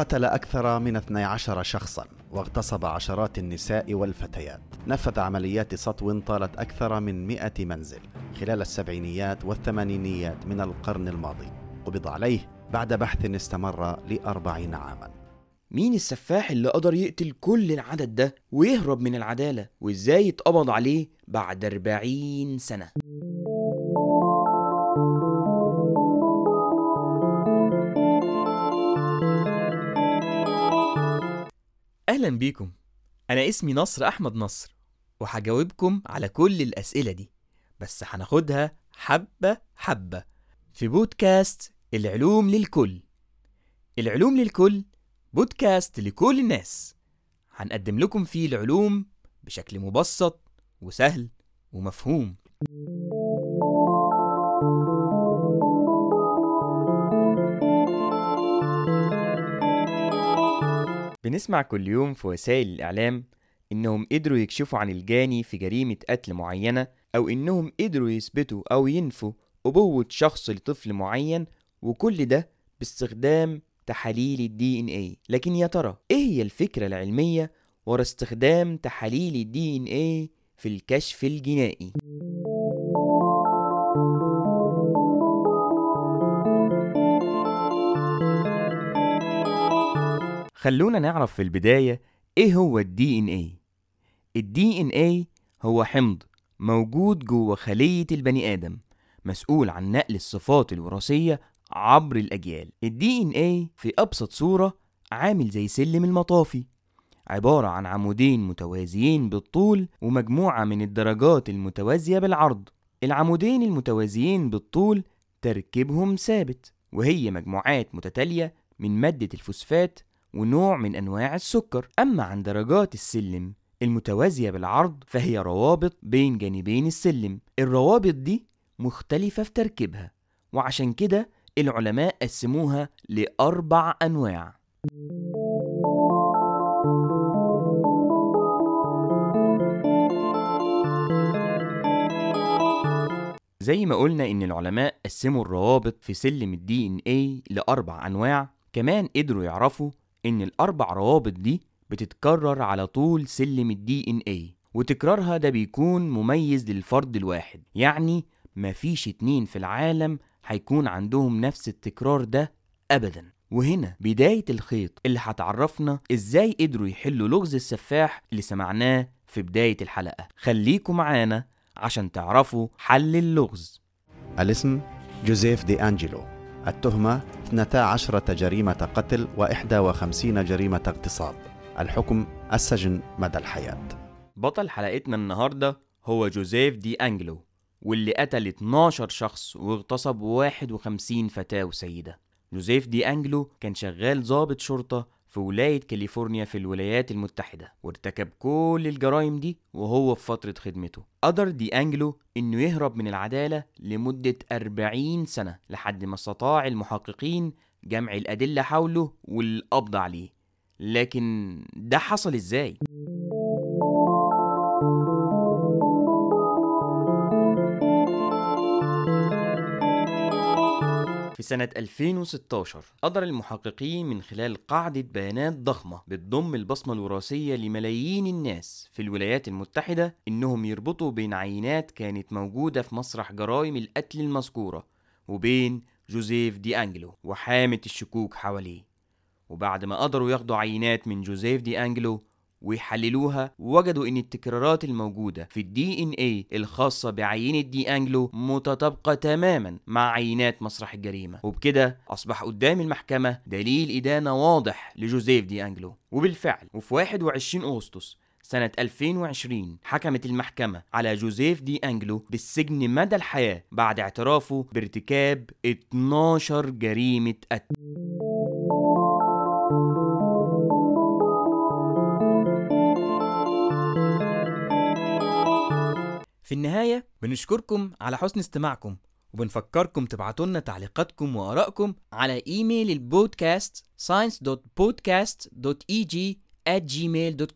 قتل أكثر من 12 شخصا واغتصب عشرات النساء والفتيات. نفذ عمليات سطو طالت أكثر من 100 منزل خلال السبعينيات والثمانينيات من القرن الماضي. قبض عليه بعد بحث استمر لأربعين عاما. مين السفاح اللي قدر يقتل كل العدد ده ويهرب من العدالة وإزاي اتقبض عليه بعد 40 سنة؟ أهلا بيكم. أنا اسمي نصر أحمد نصر وهجاوبكم على كل الأسئلة دي بس هناخدها حبة حبة. في بودكاست العلوم للكل. العلوم للكل بودكاست لكل الناس. هنقدم لكم فيه العلوم بشكل مبسط وسهل ومفهوم. بنسمع كل يوم في وسائل الإعلام إنهم قدروا يكشفوا عن الجاني في جريمة قتل معينة أو إنهم قدروا يثبتوا أو ينفوا أبوة شخص لطفل معين وكل ده باستخدام تحاليل ال DNA لكن يا ترى إيه هي الفكرة العلمية ورا استخدام تحاليل ال DNA في الكشف الجنائي؟ خلونا نعرف في البداية إيه هو ال DNA ال DNA هو حمض موجود جوه خلية البني آدم مسؤول عن نقل الصفات الوراثية عبر الأجيال. ال DNA في أبسط صورة عامل زي سلم المطافي عبارة عن عمودين متوازيين بالطول ومجموعة من الدرجات المتوازية بالعرض. العمودين المتوازيين بالطول تركيبهم ثابت وهي مجموعات متتالية من مادة الفوسفات ونوع من أنواع السكر. أما عن درجات السلم المتوازية بالعرض فهي روابط بين جانبين السلم. الروابط دي مختلفة في تركيبها وعشان كده العلماء قسموها لأربع أنواع. زي ما قلنا إن العلماء قسموا الروابط في سلم الدي ان اي لأربع أنواع كمان قدروا يعرفوا إن الأربع روابط دي بتتكرر على طول سلم الدي ان اي وتكرارها ده بيكون مميز للفرد الواحد. يعني مفيش اتنين في العالم هيكون عندهم نفس التكرار ده أبدا. وهنا بداية الخيط اللي هتعرفنا إزاي قدروا يحلوا لغز السفاح اللي سمعناه في بداية الحلقة. خليكم معانا عشان تعرفوا حل اللغز. الاسم جوزيف دي أنجلو. التهمة 12 جريمة قتل و51 جريمة اغتصاب. الحكم السجن مدى الحياة. بطل حلقتنا النهاردة هو جوزيف دي أنجلو واللي قتل 12 شخص واغتصب 51 فتاة وسيدة. جوزيف دي أنجلو كان شغال ضابط شرطة في ولاية كاليفورنيا في الولايات المتحدة وارتكب كل الجرائم دي وهو في فترة خدمته قدر دي أنجلو إنه يهرب من العدالة لمدة 40 سنة لحد ما استطاع المحققين جمع الأدلة حوله والقبض عليه لكن ده حصل إزاي؟ في سنة 2016 قدر المحققين من خلال قاعدة بيانات ضخمة بتضم البصمة الوراثية لملايين الناس في الولايات المتحدة إنهم يربطوا بين عينات كانت موجودة في مسرح جرائم القتل المذكورة وبين جوزيف دي أنجلو وحامت الشكوك حواليه. وبعد ما قدروا ياخدوا عينات من جوزيف دي أنجلو ويحللوها وجدوا إن التكرارات الموجودة في ال DNA الخاصة بعينة دي أنجلو متطابقة تماما مع عينات مسرح الجريمة. وبكده أصبح قدام المحكمة دليل إدانة واضح لجوزيف دي أنجلو. وبالفعل وفي 21 أغسطس سنة 2020 حكمت المحكمة على جوزيف دي أنجلو بالسجن مدى الحياة بعد اعترافه بارتكاب 12 جريمة قتل. في النهاية بنشكركم على حسن استماعكم وبنفكركم تبعتوا لنا تعليقاتكم وآرائكم على إيميل البودكاست science.podcast.eg at gmail.com